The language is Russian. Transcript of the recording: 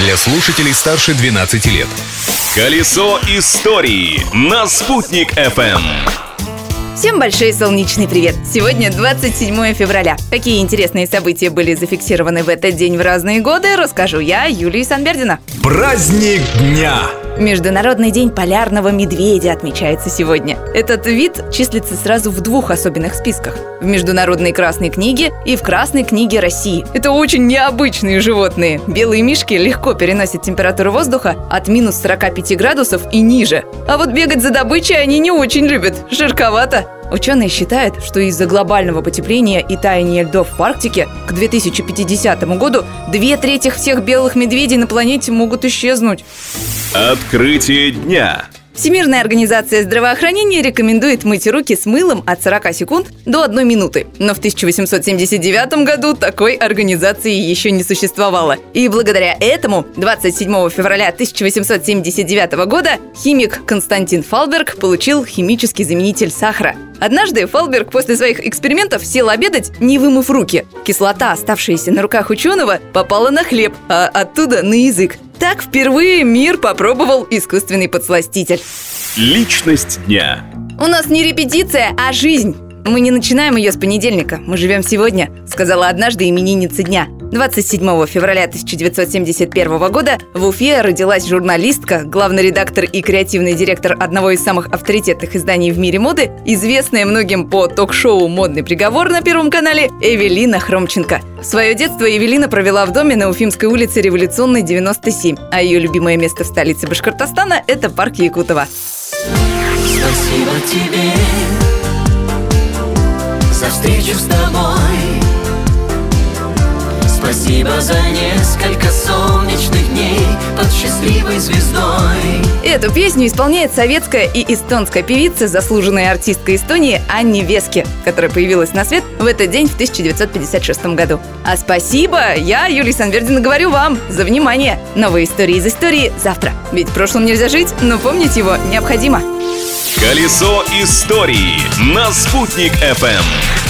для слушателей старше 12 лет. Колесо истории на «Спутник FM. Всем большой солнечный привет! Сегодня 27 февраля. Какие интересные события были зафиксированы в этот день в разные годы, расскажу я, Юлия Санбердина. Праздник дня! Международный день полярного медведя отмечается сегодня. Этот вид числится сразу в двух особенных списках. В Международной красной книге и в Красной книге России. Это очень необычные животные. Белые мишки легко переносят температуру воздуха от минус 45 градусов и ниже. А вот бегать за добычей они не очень любят. Жарковато. Ученые считают, что из-за глобального потепления и таяния льдов в Арктике к 2050 году две трети всех белых медведей на планете могут исчезнуть. Открытие дня. Всемирная организация здравоохранения рекомендует мыть руки с мылом от 40 секунд до 1 минуты. Но в 1879 году такой организации еще не существовало. И благодаря этому 27 февраля 1879 года химик Константин Фалберг получил химический заменитель сахара. Однажды Фалберг после своих экспериментов сел обедать, не вымыв руки. Кислота, оставшаяся на руках ученого, попала на хлеб, а оттуда на язык. Так впервые мир попробовал искусственный подсластитель. Личность дня. У нас не репетиция, а жизнь. Мы не начинаем ее с понедельника, мы живем сегодня, сказала однажды именинница дня. 27 февраля 1971 года в Уфе родилась журналистка, главный редактор и креативный директор одного из самых авторитетных изданий в мире моды, известная многим по ток-шоу «Модный приговор» на Первом канале Эвелина Хромченко. Свое детство Эвелина провела в доме на Уфимской улице Революционной 97, а ее любимое место в столице Башкортостана – это парк Якутова. Спасибо тебе за встречу с тобой Спасибо за несколько солнечных дней под счастливой звездой Эту песню исполняет советская и эстонская певица, заслуженная артистка Эстонии Анни Вески, которая появилась на свет в этот день в 1956 году. А спасибо я, Юлия Санвердина, говорю вам за внимание. Новые истории из истории завтра. Ведь в прошлом нельзя жить, но помнить его необходимо. Колесо истории на «Спутник FM.